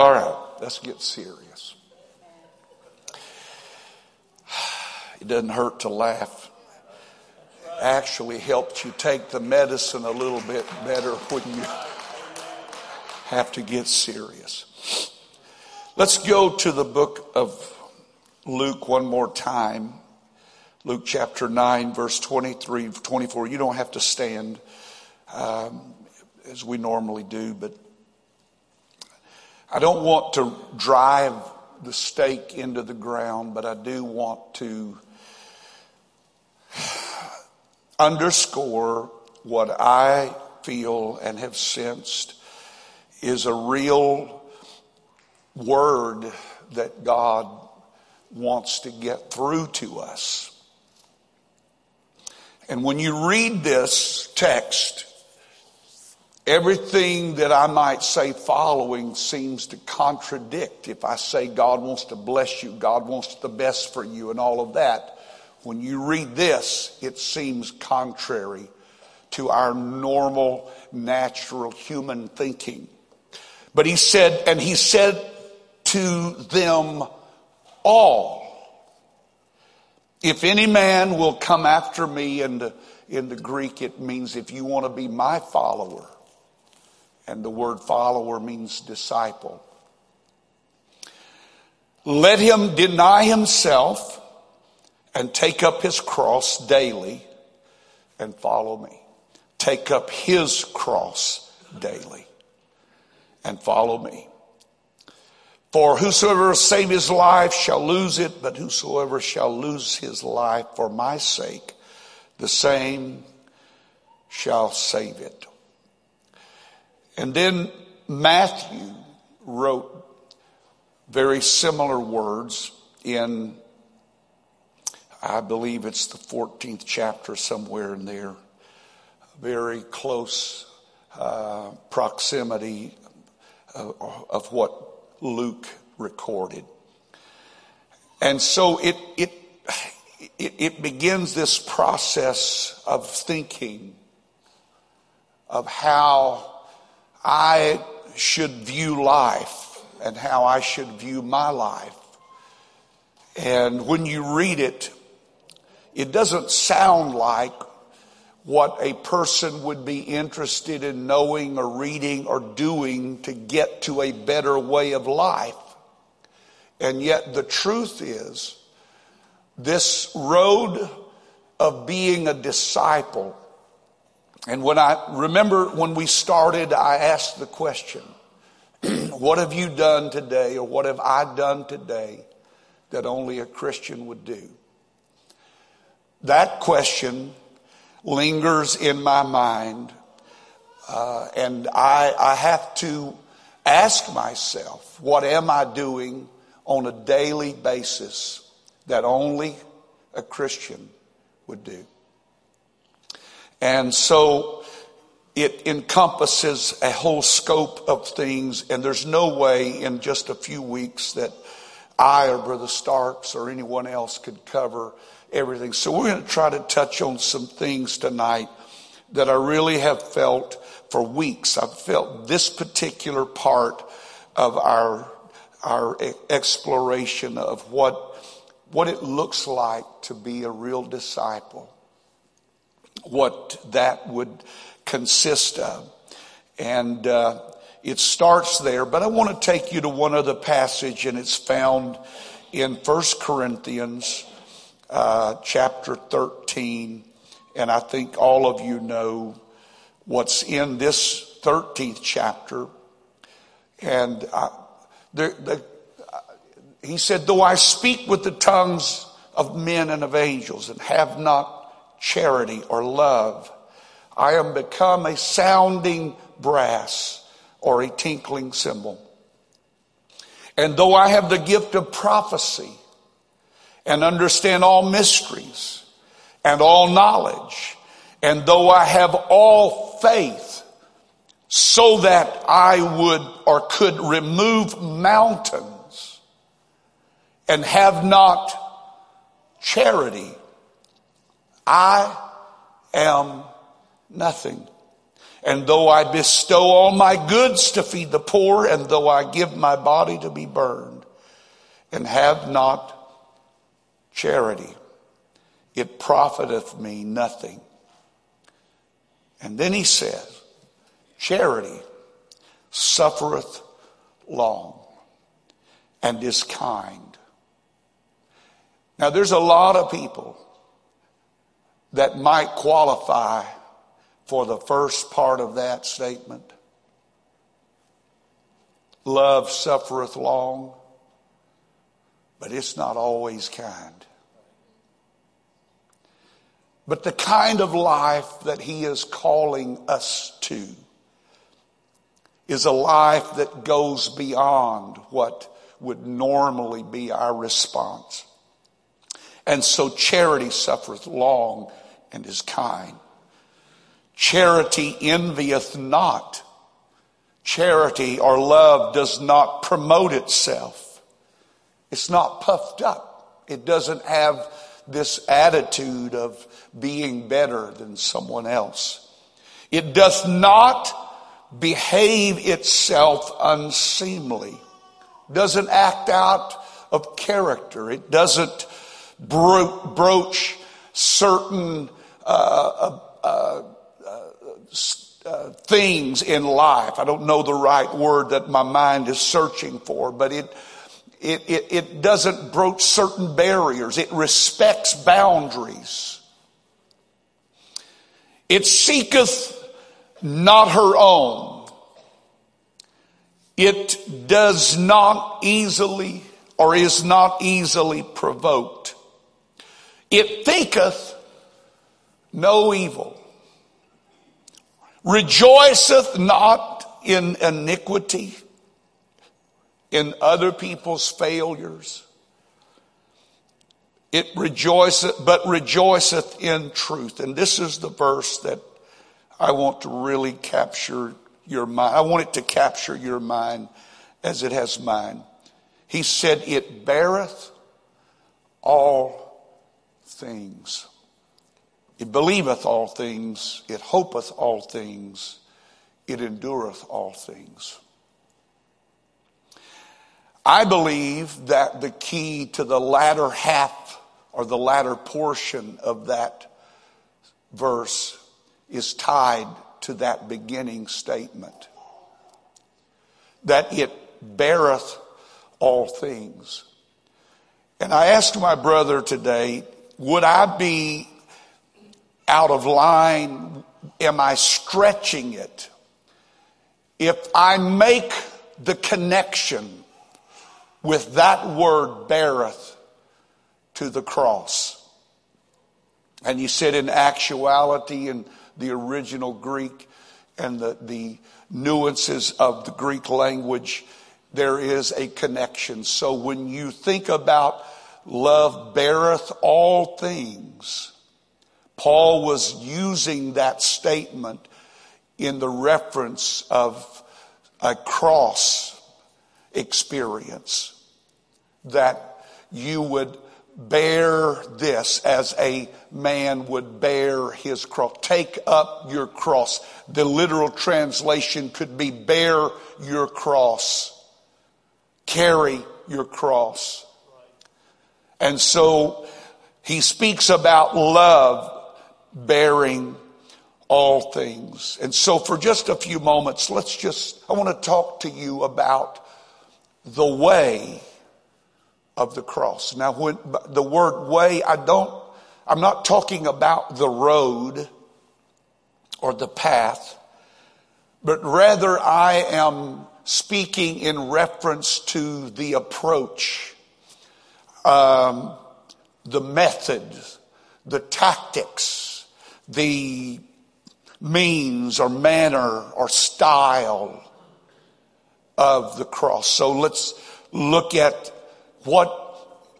All right, let's get serious. It doesn't hurt to laugh. Actually helps you take the medicine a little bit better when you have to get serious. Let's go to the book of Luke one more time. Luke chapter 9, verse 23, 24. You don't have to stand um, as we normally do, but I don't want to drive the stake into the ground, but I do want to underscore what I feel and have sensed is a real word that God wants to get through to us. And when you read this text, everything that I might say following seems to contradict. If I say God wants to bless you, God wants the best for you, and all of that, when you read this, it seems contrary to our normal, natural human thinking. But he said, and he said to them all, if any man will come after me, and in the Greek it means if you want to be my follower, and the word follower means disciple. Let him deny himself and take up his cross daily and follow me. Take up his cross daily and follow me. For whosoever save his life shall lose it, but whosoever shall lose his life for my sake, the same shall save it. And then Matthew wrote very similar words in, I believe it's the 14th chapter, somewhere in there. Very close uh, proximity of, of what Luke recorded. And so it, it, it, it begins this process of thinking of how I should view life and how I should view my life. And when you read it, it doesn't sound like what a person would be interested in knowing or reading or doing to get to a better way of life. And yet the truth is, this road of being a disciple, and when I remember when we started, I asked the question, what have you done today or what have I done today that only a Christian would do? That question lingers in my mind. Uh, and I, I have to ask myself, what am I doing on a daily basis that only a Christian would do? And so it encompasses a whole scope of things, and there's no way in just a few weeks that I or Brother Starks or anyone else could cover everything. So we're going to try to touch on some things tonight that I really have felt for weeks. I've felt this particular part of our, our exploration of what, what it looks like to be a real disciple, what that would consist of. And, uh, it starts there, but I want to take you to one other passage and it's found in First Corinthians uh, chapter 13. And I think all of you know what's in this 13th chapter. And uh, the, the, he said, though I speak with the tongues of men and of angels and have not charity or love, I am become a sounding brass or a tinkling cymbal. And though I have the gift of prophecy and understand all mysteries and all knowledge. And though I have all faith so that I would or could remove mountains and have not charity, I am nothing. And though I bestow all my goods to feed the poor, and though I give my body to be burned, and have not charity, it profiteth me nothing. And then he says, charity suffereth long and is kind. Now there's a lot of people that might qualify for the first part of that statement. Love suffereth long, but it's not always kind. But the kind of life that he is calling us to is a life that goes beyond what would normally be our response. And so charity suffereth long and is kind. Charity envieth not. Charity or love does not promote itself. It's not puffed up. It doesn't have this attitude of being better than someone else. It does not behave itself unseemly. Doesn't act out of character. It doesn't bro- broach certain Uh, uh, uh, things in life. I don't know the right word that my mind is searching for, but it it, it, it doesn't broach certain barriers. It respects boundaries. It seeketh not her own. It does not easily or is not easily provoked. It thinketh no evil. Rejoiceth not in iniquity in other people's failures. It rejoiceth, but rejoiceth in truth. And this is the verse that I want to really capture your mind. I want it to capture your mind as it has mine. He said, It beareth all things. It believeth all things. It hopeth all things. It endureth all things. I believe that the key to the latter half or the latter portion of that verse is tied to that beginning statement. That it beareth all things. And I asked my brother today, would I be out of line? Am I stretching it? If I make the connection with that word beareth to the cross. And you said in actuality in the original Greek and the, the nuances of the Greek language, there is a connection. So when you think about love beareth all things, Paul was using that statement in the reference of a cross experience that you would bear this as a man would bear his cross. Take up your cross. The literal translation could be bear your cross. Carry your cross. And so he speaks about love bearing all things. And so for just a few moments, let's just, I want to talk to you about the way of the cross. Now, when the word way, I don't, I'm not talking about the road or the path, but rather I am speaking in reference to the approach, um, the method, the tactics, the means or manner or style of the cross. So let's look at what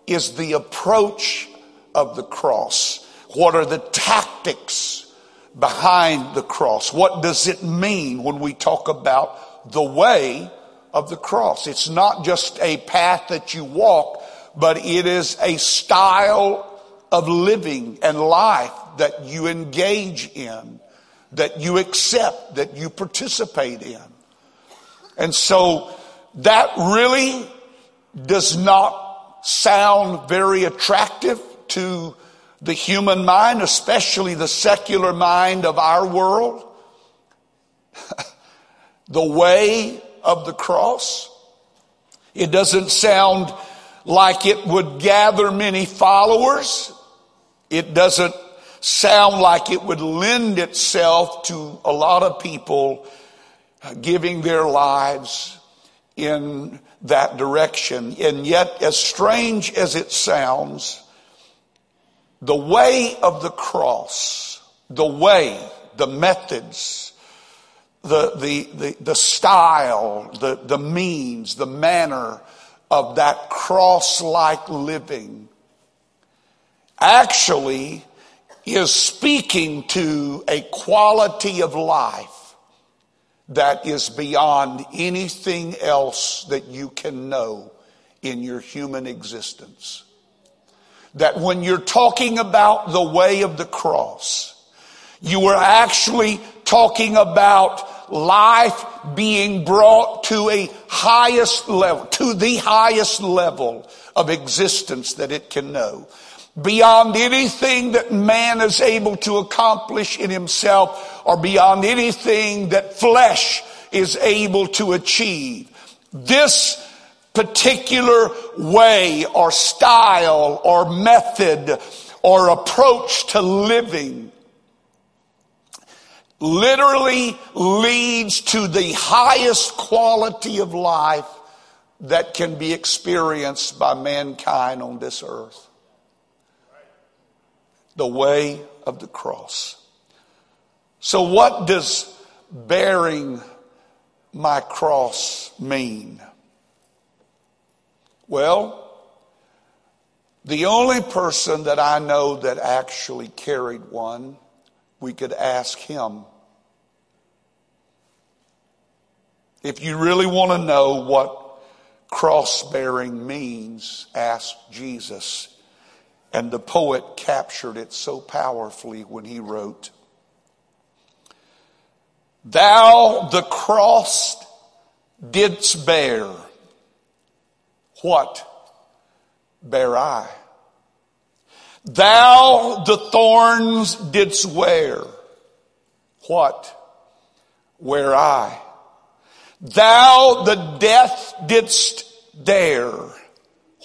is the approach of the cross. What are the tactics behind the cross? What does it mean when we talk about the way of the cross? It's not just a path that you walk, but it is a style of living and life that you engage in that you accept, that you participate in. And so that really does not sound very attractive to the human mind, especially the secular mind of our world. the way of the cross. It doesn't sound like it would gather many followers. It doesn't sound like it would lend itself to a lot of people giving their lives in that direction. And yet, as strange as it sounds, the way of the cross, the way, the methods, the, the, the, the style, the, the means, the manner of that cross-like living actually is speaking to a quality of life that is beyond anything else that you can know in your human existence. That when you're talking about the way of the cross, you are actually talking about life being brought to a highest level, to the highest level of existence that it can know beyond anything that man is able to accomplish in himself or beyond anything that flesh is able to achieve. This particular way or style or method or approach to living literally leads to the highest quality of life that can be experienced by mankind on this earth the way of the cross. So, what does bearing my cross mean? Well, the only person that I know that actually carried one, we could ask him. If you really want to know what cross bearing means, ask Jesus. And the poet captured it so powerfully when he wrote, Thou the cross didst bear. What bear I? Thou the thorns didst wear. What wear I? Thou the death didst dare.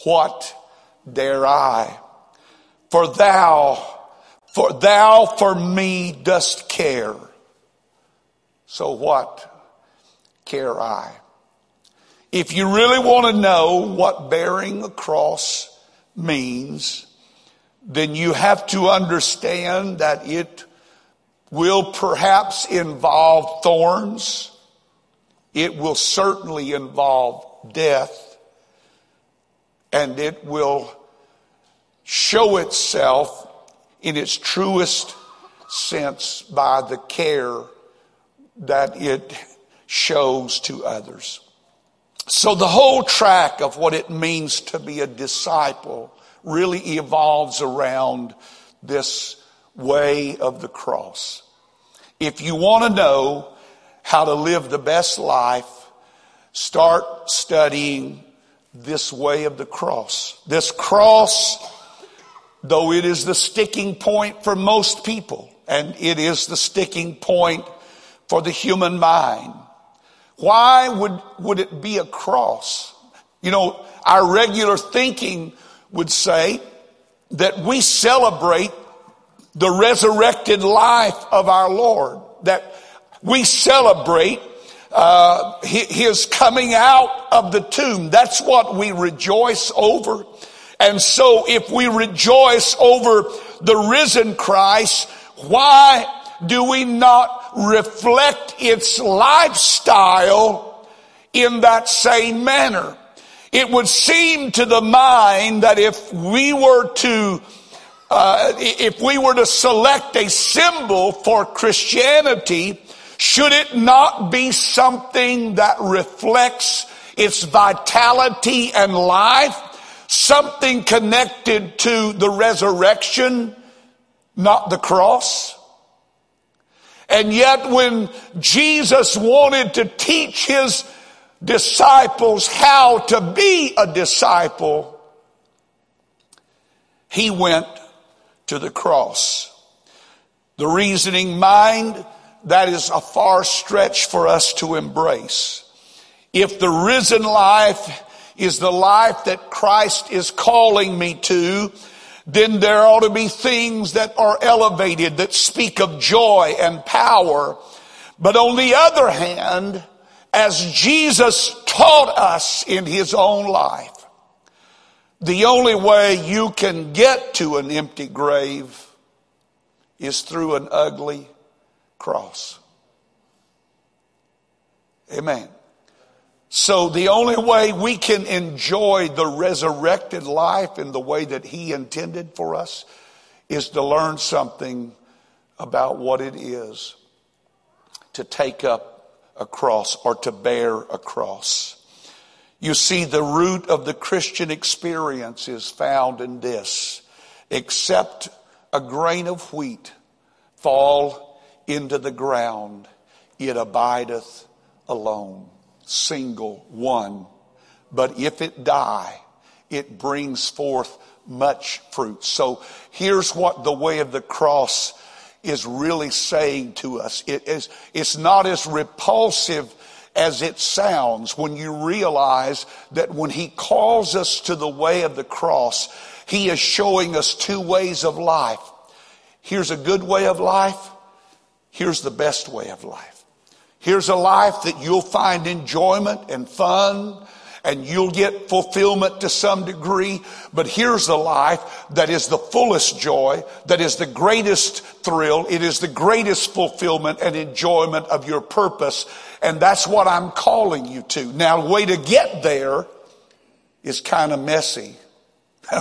What dare I? For thou, for thou for me dost care. So what care I? If you really want to know what bearing a cross means, then you have to understand that it will perhaps involve thorns. It will certainly involve death. And it will show itself in its truest sense by the care that it shows to others. So the whole track of what it means to be a disciple really evolves around this way of the cross. If you want to know how to live the best life, start studying this way of the cross. This cross though it is the sticking point for most people, and it is the sticking point for the human mind. Why would, would it be a cross? You know, our regular thinking would say that we celebrate the resurrected life of our Lord, that we celebrate uh, his coming out of the tomb. That's what we rejoice over. And so if we rejoice over the risen Christ, why do we not reflect its lifestyle in that same manner? It would seem to the mind that if we were to uh, if we were to select a symbol for Christianity, should it not be something that reflects its vitality and life? Something connected to the resurrection, not the cross. And yet when Jesus wanted to teach his disciples how to be a disciple, he went to the cross. The reasoning mind, that is a far stretch for us to embrace. If the risen life is the life that Christ is calling me to, then there ought to be things that are elevated that speak of joy and power. But on the other hand, as Jesus taught us in his own life, the only way you can get to an empty grave is through an ugly cross. Amen. So the only way we can enjoy the resurrected life in the way that he intended for us is to learn something about what it is to take up a cross or to bear a cross. You see, the root of the Christian experience is found in this. Except a grain of wheat fall into the ground, it abideth alone single one. But if it die, it brings forth much fruit. So here's what the way of the cross is really saying to us. It is, it's not as repulsive as it sounds when you realize that when he calls us to the way of the cross, he is showing us two ways of life. Here's a good way of life. Here's the best way of life. Here's a life that you'll find enjoyment and fun and you'll get fulfillment to some degree. But here's a life that is the fullest joy, that is the greatest thrill. It is the greatest fulfillment and enjoyment of your purpose. And that's what I'm calling you to. Now, the way to get there is kind of messy.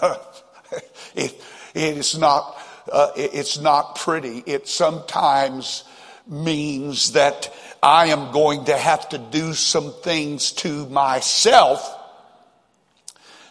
it, it is not, uh, it's not pretty. It sometimes means that I am going to have to do some things to myself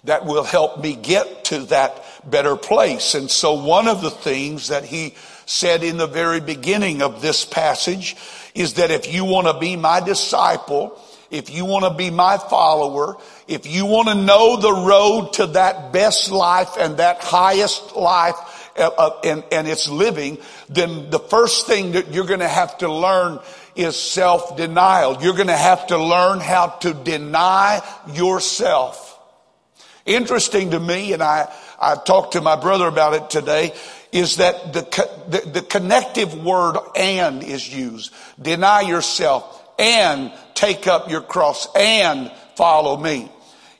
that will help me get to that better place. And so one of the things that he said in the very beginning of this passage is that if you want to be my disciple, if you want to be my follower, if you want to know the road to that best life and that highest life uh, uh, and, and its living, then the first thing that you're going to have to learn is self-denial. You're going to have to learn how to deny yourself. Interesting to me, and I, I talked to my brother about it today, is that the, the, the connective word and is used. Deny yourself and take up your cross and follow me.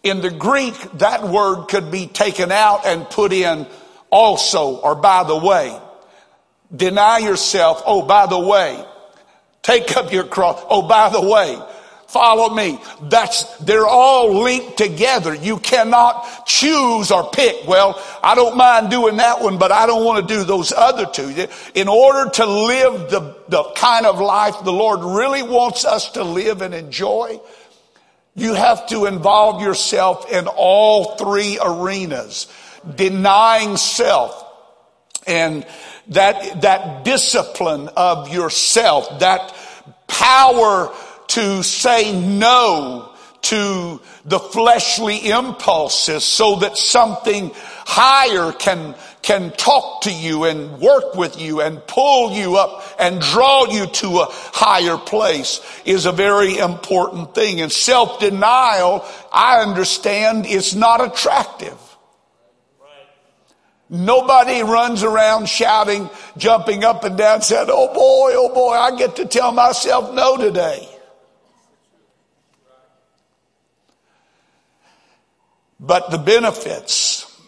In the Greek, that word could be taken out and put in also or by the way. Deny yourself. Oh, by the way. Take up your cross. Oh, by the way, follow me. That's, they're all linked together. You cannot choose or pick. Well, I don't mind doing that one, but I don't want to do those other two. In order to live the, the kind of life the Lord really wants us to live and enjoy, you have to involve yourself in all three arenas. Denying self and that, that discipline of yourself, that power to say no to the fleshly impulses so that something higher can, can talk to you and work with you and pull you up and draw you to a higher place is a very important thing. And self-denial, I understand, is not attractive. Nobody runs around shouting, jumping up and down, saying, Oh boy, oh boy, I get to tell myself no today. But the benefits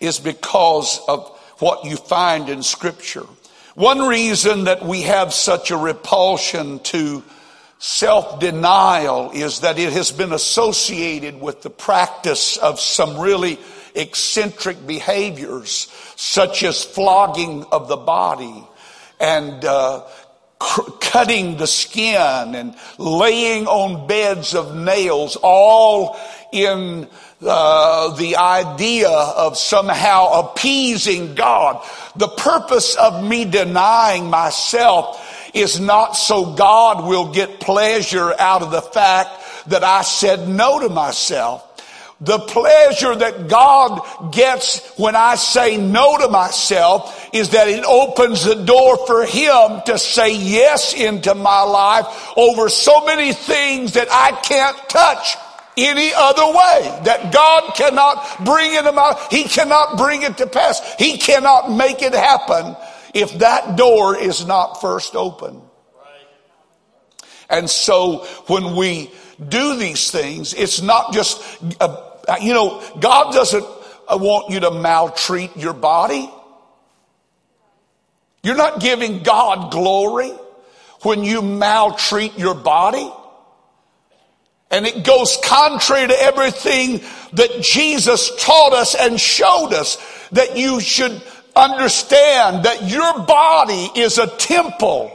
is because of what you find in scripture. One reason that we have such a repulsion to self-denial is that it has been associated with the practice of some really eccentric behaviors such as flogging of the body and uh, cr- cutting the skin and laying on beds of nails all in uh, the idea of somehow appeasing God. The purpose of me denying myself is not so God will get pleasure out of the fact that I said no to myself. The pleasure that God gets when I say no to myself is that it opens the door for Him to say yes into my life over so many things that I can't touch any other way. That God cannot bring it about. He cannot bring it to pass. He cannot make it happen if that door is not first open. And so when we do these things, it's not just a you know, God doesn't uh, want you to maltreat your body. You're not giving God glory when you maltreat your body. And it goes contrary to everything that Jesus taught us and showed us that you should understand that your body is a temple.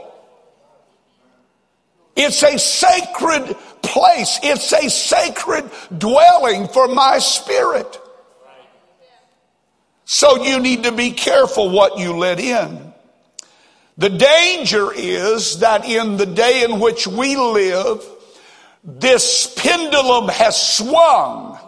It's a sacred place. It's a sacred dwelling for my spirit. So you need to be careful what you let in. The danger is that in the day in which we live, this pendulum has swung.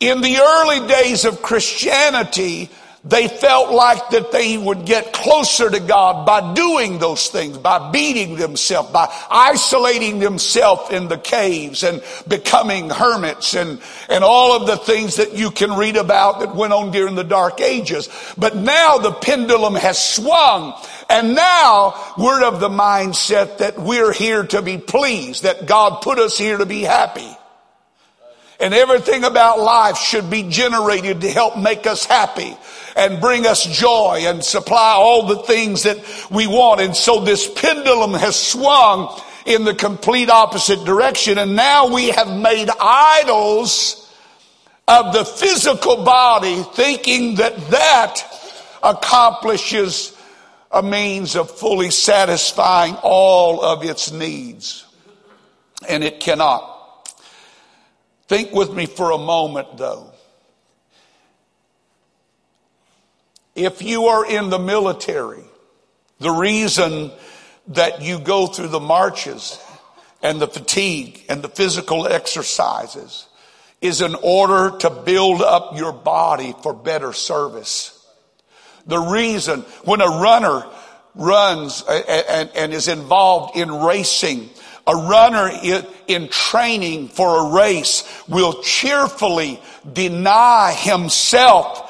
In the early days of Christianity, they felt like that they would get closer to God by doing those things, by beating themselves, by isolating themselves in the caves and becoming hermits and, and all of the things that you can read about that went on during the dark ages. But now the pendulum has swung and now we're of the mindset that we're here to be pleased, that God put us here to be happy. And everything about life should be generated to help make us happy and bring us joy and supply all the things that we want. And so this pendulum has swung in the complete opposite direction. And now we have made idols of the physical body thinking that that accomplishes a means of fully satisfying all of its needs. And it cannot. Think with me for a moment though. If you are in the military, the reason that you go through the marches and the fatigue and the physical exercises is in order to build up your body for better service. The reason when a runner runs and, and is involved in racing, a runner in training for a race will cheerfully deny himself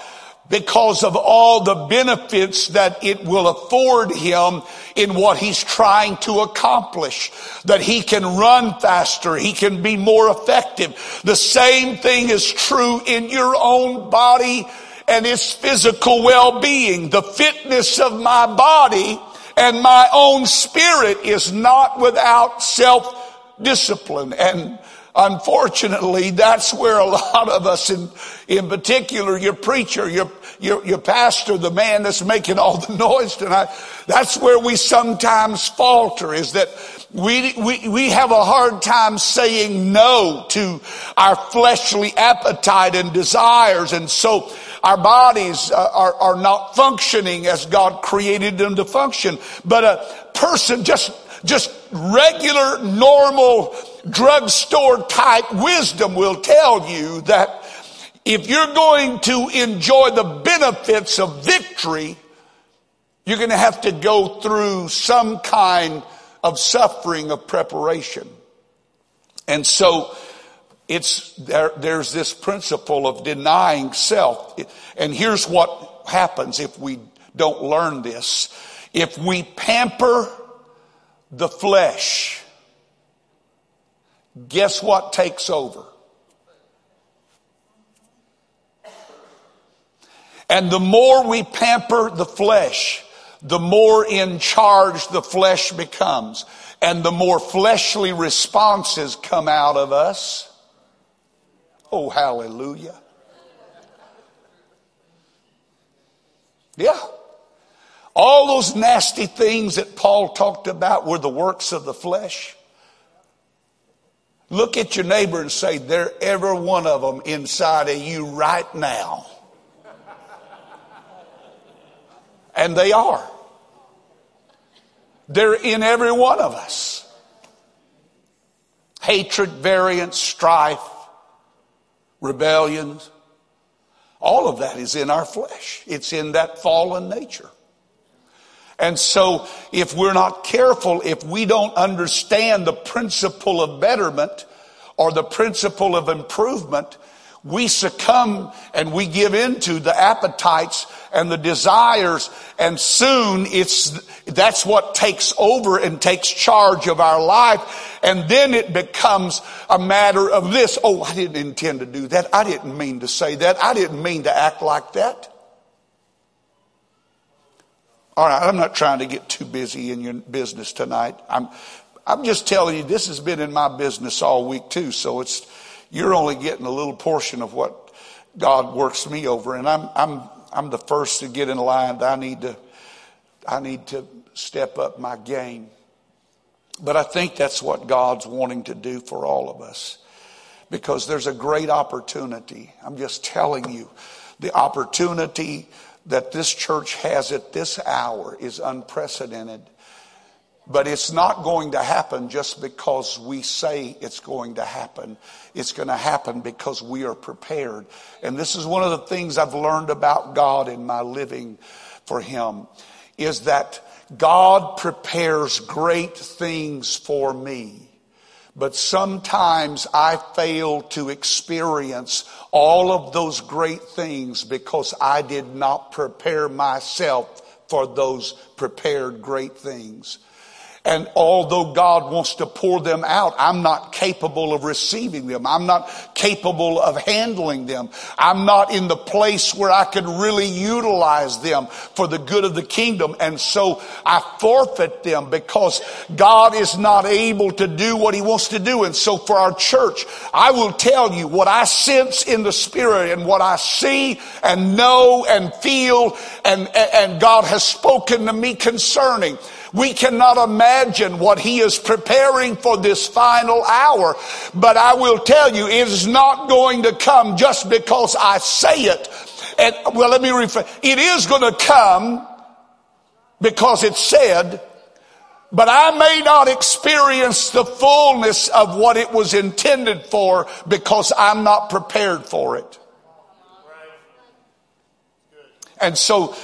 because of all the benefits that it will afford him in what he's trying to accomplish. That he can run faster, he can be more effective. The same thing is true in your own body and its physical well-being. The fitness of my body and my own spirit is not without self-discipline and Unfortunately, that's where a lot of us, in, in particular, your preacher, your, your, your pastor, the man that's making all the noise tonight, that's where we sometimes falter is that we, we, we have a hard time saying no to our fleshly appetite and desires. And so our bodies uh, are, are not functioning as God created them to function. But a person just, just regular, normal, drugstore type wisdom will tell you that if you're going to enjoy the benefits of victory, you're going to have to go through some kind of suffering of preparation. And so it's there, there's this principle of denying self. And here's what happens if we don't learn this. If we pamper the flesh, guess what takes over? And the more we pamper the flesh, the more in charge the flesh becomes. And the more fleshly responses come out of us. Oh, hallelujah. Yeah. All those nasty things that Paul talked about were the works of the flesh. Look at your neighbor and say, they're every one of them inside of you right now. And they are. They're in every one of us. Hatred, variance, strife, rebellions. All of that is in our flesh. It's in that fallen nature. And so if we're not careful, if we don't understand the principle of betterment or the principle of improvement, we succumb and we give into the appetites and the desires and soon it's that's what takes over and takes charge of our life. And then it becomes a matter of this. Oh i didn't intend to do that. I didn't mean to say that. I didn't mean to act like that. All right i'm not trying to get too busy in your business tonight. I'm i'm just telling you this has been in my business all week too so it's you're only getting a little portion of what God works me over. And I'm, I'm, I'm the first to get in line. I need to, I need to step up my game. But I think that's what God's wanting to do for all of us because there's a great opportunity. I'm just telling you, the opportunity that this church has at this hour is unprecedented. But it's not going to happen just because we say it's going to happen. It's going to happen because we are prepared. And this is one of the things I've learned about God in my living for Him is that God prepares great things for me. But sometimes I fail to experience all of those great things because I did not prepare myself for those prepared great things. And although God wants to pour them out, I'm not capable of receiving them. I'm not capable of handling them. I'm not in the place where I could really utilize them for the good of the kingdom. And so I forfeit them because God is not able to do what he wants to do. And so for our church, I will tell you what I sense in the spirit and what I see and know and feel and, and God has spoken to me concerning. We cannot imagine what he is preparing for this final hour. But I will tell you, it is not going to come just because I say it. And well, let me rephrase. It is going to come because it's said, but I may not experience the fullness of what it was intended for because I'm not prepared for it. And so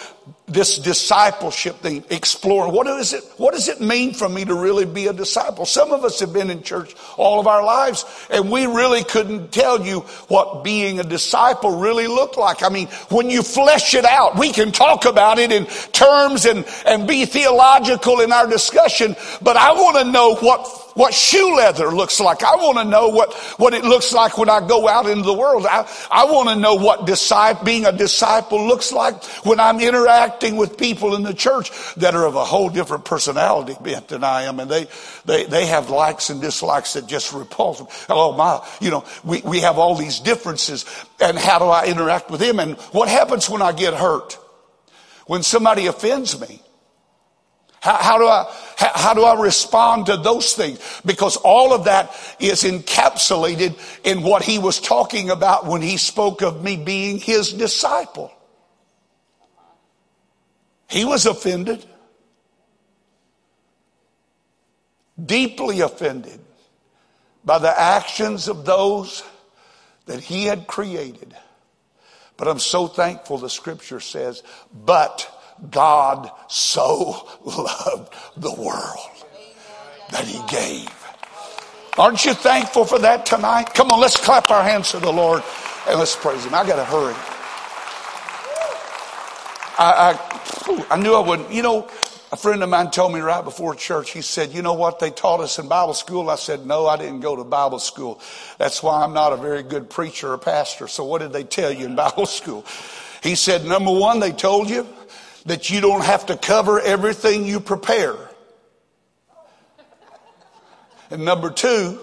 this discipleship thing, exploring what is it, what does it mean for me to really be a disciple? Some of us have been in church all of our lives and we really couldn't tell you what being a disciple really looked like. I mean, when you flesh it out, we can talk about it in terms and, and be theological in our discussion, but I want to know what what shoe leather looks like. I want to know what, what it looks like when I go out into the world. I, I want to know what disciple, being a disciple looks like when I'm interacting with people in the church that are of a whole different personality bent than I am. And they, they, they have likes and dislikes that just repulse them. Oh my, you know, we, we have all these differences and how do I interact with them? And what happens when I get hurt? When somebody offends me? How, how, do I, how, do I respond to those things? Because all of that is encapsulated in what he was talking about when he spoke of me being his disciple. He was offended, deeply offended by the actions of those that he had created. But I'm so thankful the scripture says, but God so loved the world that he gave. Aren't you thankful for that tonight? Come on, let's clap our hands to the Lord and let's praise him. I got to hurry. I, I, I knew I wouldn't. You know, a friend of mine told me right before church, he said, You know what they taught us in Bible school? I said, No, I didn't go to Bible school. That's why I'm not a very good preacher or pastor. So, what did they tell you in Bible school? He said, Number one, they told you that you don't have to cover everything you prepare. And number two,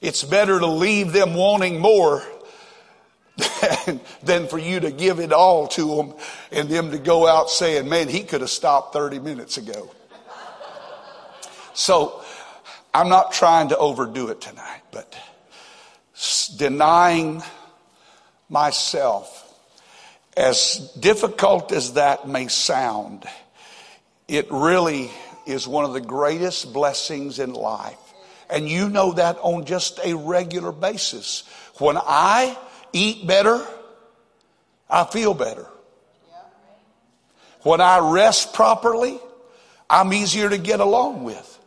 it's better to leave them wanting more than, than for you to give it all to them and them to go out saying, man, he could have stopped 30 minutes ago. So I'm not trying to overdo it tonight, but denying myself, as difficult as that may sound, it really is one of the greatest blessings in life. And you know that on just a regular basis. When I eat better, I feel better. When I rest properly, I'm easier to get along with.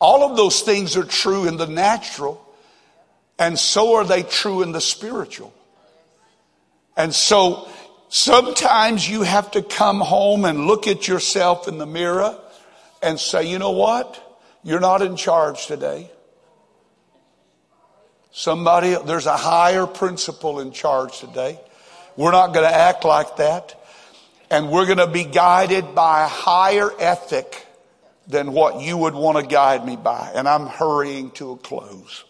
All of those things are true in the natural, and so are they true in the spiritual. And so sometimes you have to come home and look at yourself in the mirror and say, you know what? You're not in charge today. Somebody, there's a higher principle in charge today. We're not going to act like that. And we're going to be guided by a higher ethic than what you would want to guide me by. And I'm hurrying to a close.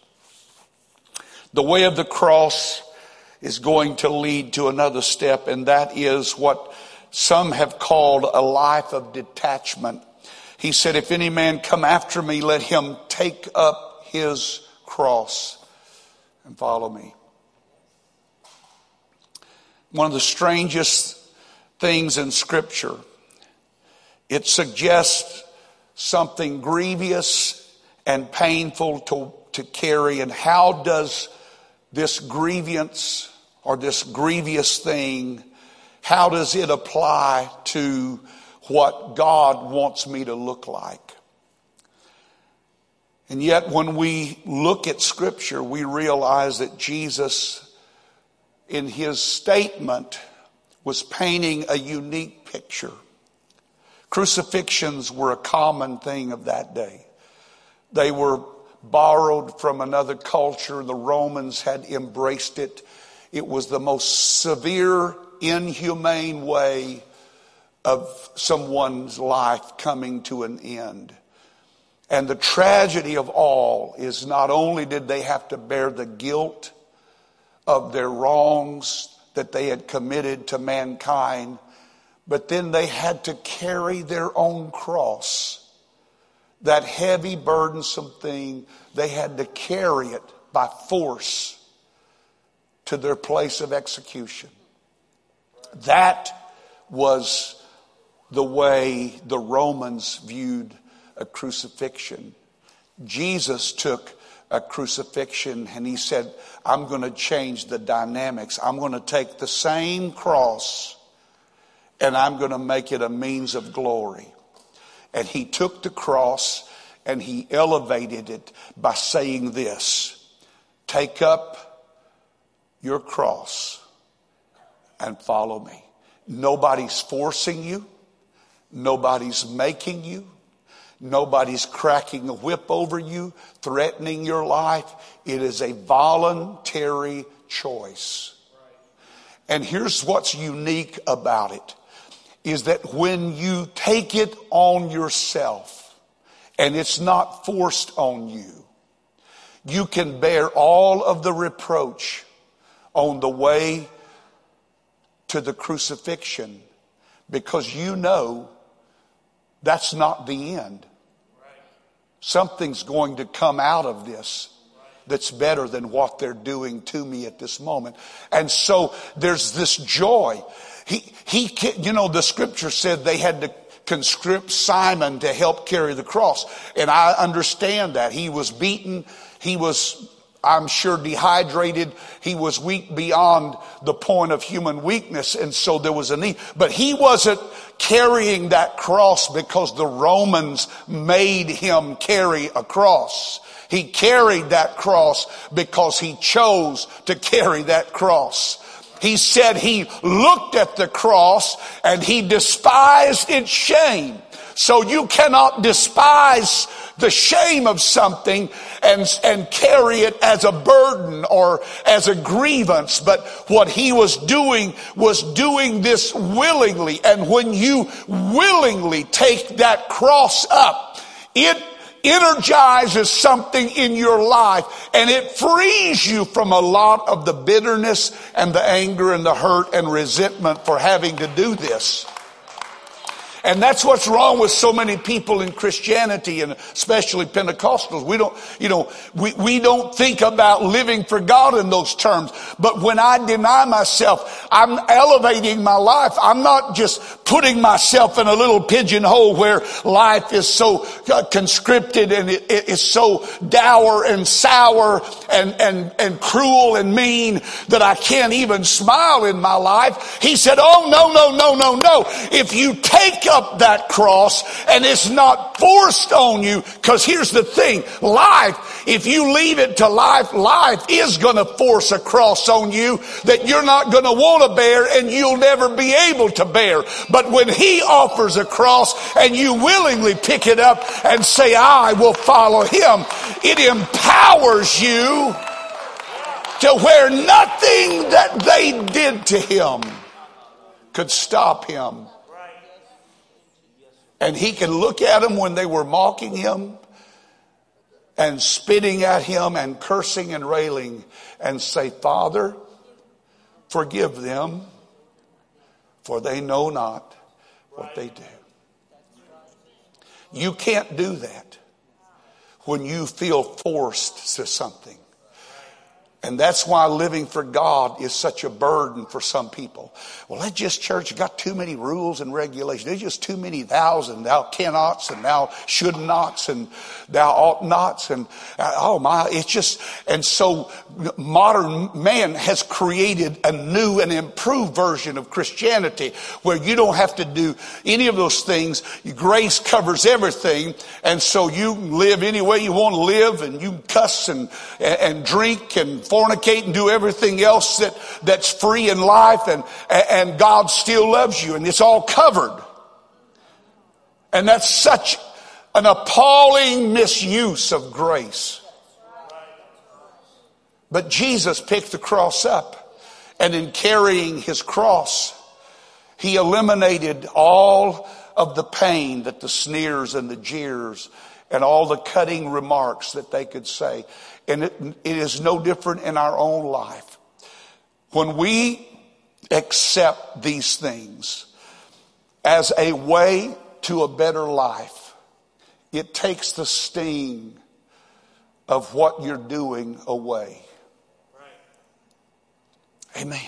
The way of the cross is going to lead to another step, and that is what some have called a life of detachment. He said, If any man come after me, let him take up his cross and follow me. One of the strangest things in Scripture, it suggests something grievous and painful to, to carry. And how does this grievance or this grievous thing, how does it apply to what God wants me to look like? And yet, when we look at Scripture, we realize that Jesus, in his statement, was painting a unique picture. Crucifixions were a common thing of that day. They were borrowed from another culture. The Romans had embraced it. It was the most severe, inhumane way of someone's life coming to an end. And the tragedy of all is not only did they have to bear the guilt of their wrongs that they had committed to mankind, but then they had to carry their own cross that heavy, burdensome thing, they had to carry it by force to their place of execution. That was the way the Romans viewed a crucifixion. Jesus took a crucifixion and he said, I'm going to change the dynamics. I'm going to take the same cross and I'm going to make it a means of glory. And he took the cross and he elevated it by saying this Take up your cross and follow me. Nobody's forcing you, nobody's making you. Nobody's cracking a whip over you, threatening your life. It is a voluntary choice. And here's what's unique about it is that when you take it on yourself and it's not forced on you, you can bear all of the reproach on the way to the crucifixion because you know that's not the end. Something's going to come out of this that's better than what they're doing to me at this moment. And so there's this joy. He, he, you know, the scripture said they had to conscript Simon to help carry the cross. And I understand that. He was beaten. He was, I'm sure, dehydrated. He was weak beyond the point of human weakness. And so there was a need. But he wasn't carrying that cross because the Romans made him carry a cross. He carried that cross because he chose to carry that cross. He said he looked at the cross and he despised its shame. So you cannot despise the shame of something and, and carry it as a burden or as a grievance. But what he was doing was doing this willingly. And when you willingly take that cross up, it energizes something in your life and it frees you from a lot of the bitterness and the anger and the hurt and resentment for having to do this. And that's what's wrong with so many people in Christianity and especially Pentecostals. We don't, you know, we, we don't think about living for God in those terms. But when I deny myself, I'm elevating my life. I'm not just putting myself in a little pigeonhole where life is so uh, conscripted and it, it is so dour and sour and, and, and cruel and mean that I can't even smile in my life. He said, Oh, no, no, no, no, no. If you take up that cross and it's not forced on you, because here's the thing life, if you leave it to life, life is going to force a cross on you that you're not going to want to bear and you'll never be able to bear. But when He offers a cross and you willingly pick it up and say, I will follow Him, it empowers you to where nothing that they did to him could stop him. And he can look at them when they were mocking him and spitting at him and cursing and railing and say, Father, forgive them, for they know not what they do. You can't do that when you feel forced to something. And that's why living for God is such a burden for some people. Well, that just church got too many rules and regulations. There's just too many thous and thou cannots and thou should nots and thou ought nots and uh, oh my, it's just, and so modern man has created a new and improved version of Christianity where you don't have to do any of those things. Grace covers everything. And so you live any way you want to live and you cuss and, and drink and fornicate and do everything else that, that's free in life and, and God still loves you and it's all covered. And that's such an appalling misuse of grace. But Jesus picked the cross up and in carrying his cross, he eliminated all of the pain that the sneers and the jeers and all the cutting remarks that they could say. And it, it is no different in our own life. When we accept these things as a way to a better life, it takes the sting of what you're doing away. Amen.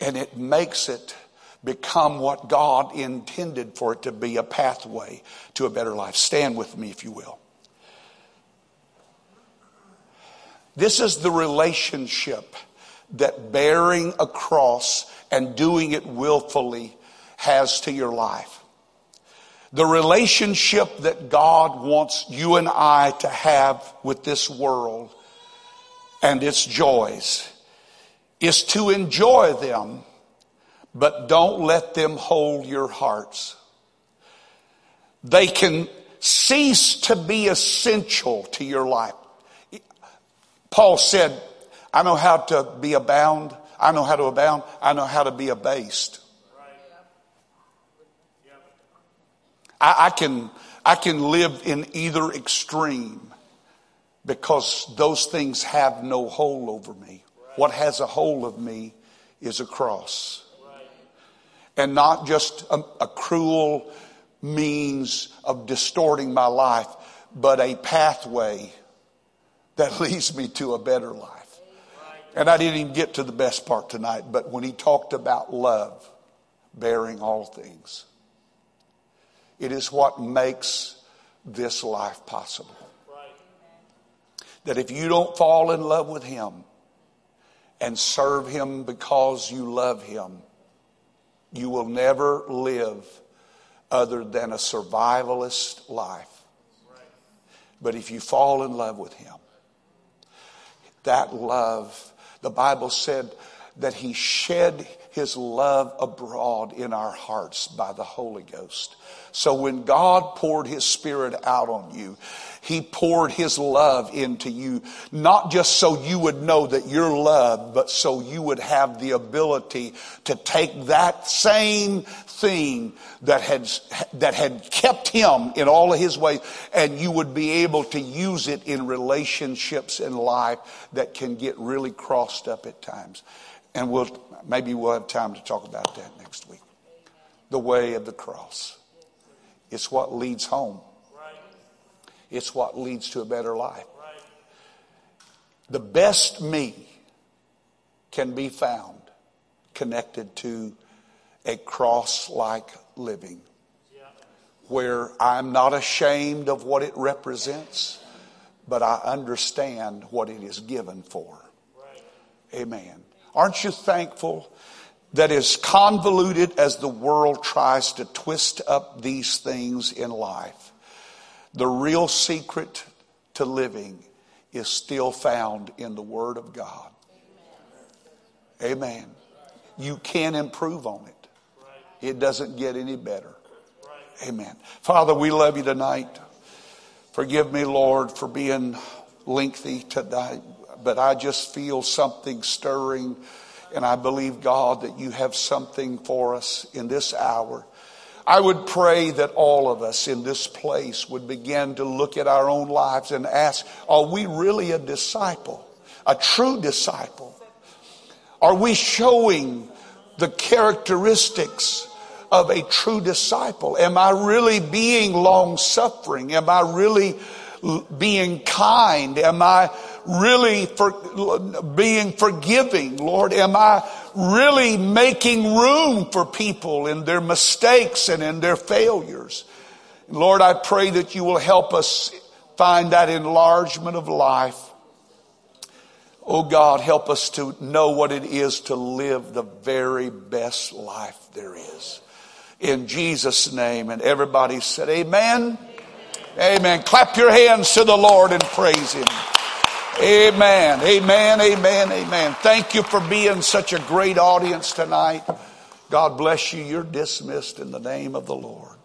And it makes it become what God intended for it to be a pathway to a better life. Stand with me, if you will. This is the relationship that bearing a cross and doing it willfully has to your life. The relationship that God wants you and I to have with this world and its joys is to enjoy them, but don't let them hold your hearts. They can cease to be essential to your life. Paul said, I know how to be abound. I know how to abound. I know how to be abased. I, I can, I can live in either extreme because those things have no hold over me. What has a hold of me is a cross. And not just a, a cruel means of distorting my life, but a pathway that leads me to a better life. And I didn't even get to the best part tonight, but when he talked about love, bearing all things, it is what makes this life possible. That if you don't fall in love with him and serve him because you love him, you will never live other than a survivalist life. But if you fall in love with him, that love, the Bible said that he shed his love abroad in our hearts by the Holy Ghost. So when God poured his spirit out on you, he poured his love into you, not just so you would know that you're loved, but so you would have the ability to take that same thing that had, that had kept him in all of his ways and you would be able to use it in relationships in life that can get really crossed up at times. And we'll, maybe we'll have time to talk about that next week. The way of the cross. It's what leads home. It's what leads to a better life. The best me can be found connected to a cross like living where I'm not ashamed of what it represents, but I understand what it is given for. Amen. Aren't you thankful that as convoluted as the world tries to twist up these things in life, the real secret to living is still found in the Word of God. Amen. You can improve on it. It doesn't get any better. Amen. Father, we love you tonight. Forgive me, Lord, for being lengthy tonight, but I just feel something stirring, and I believe, God, that you have something for us in this hour. I would pray that all of us in this place would begin to look at our own lives and ask, are we really a disciple? A true disciple? Are we showing the characteristics of a true disciple? Am I really being long suffering? Am I really being kind? Am I really for being forgiving? Lord, am I really making room for people in their mistakes and in their failures? Lord, I pray that you will help us find that enlargement of life. Oh God, help us to know what it is to live the very best life there is. In Jesus' name. And everybody said, Amen. Amen. Clap your hands to the Lord and praise Him. Amen. Amen. Amen. Amen. Thank you for being such a great audience tonight. God bless you. You're dismissed in the name of the Lord.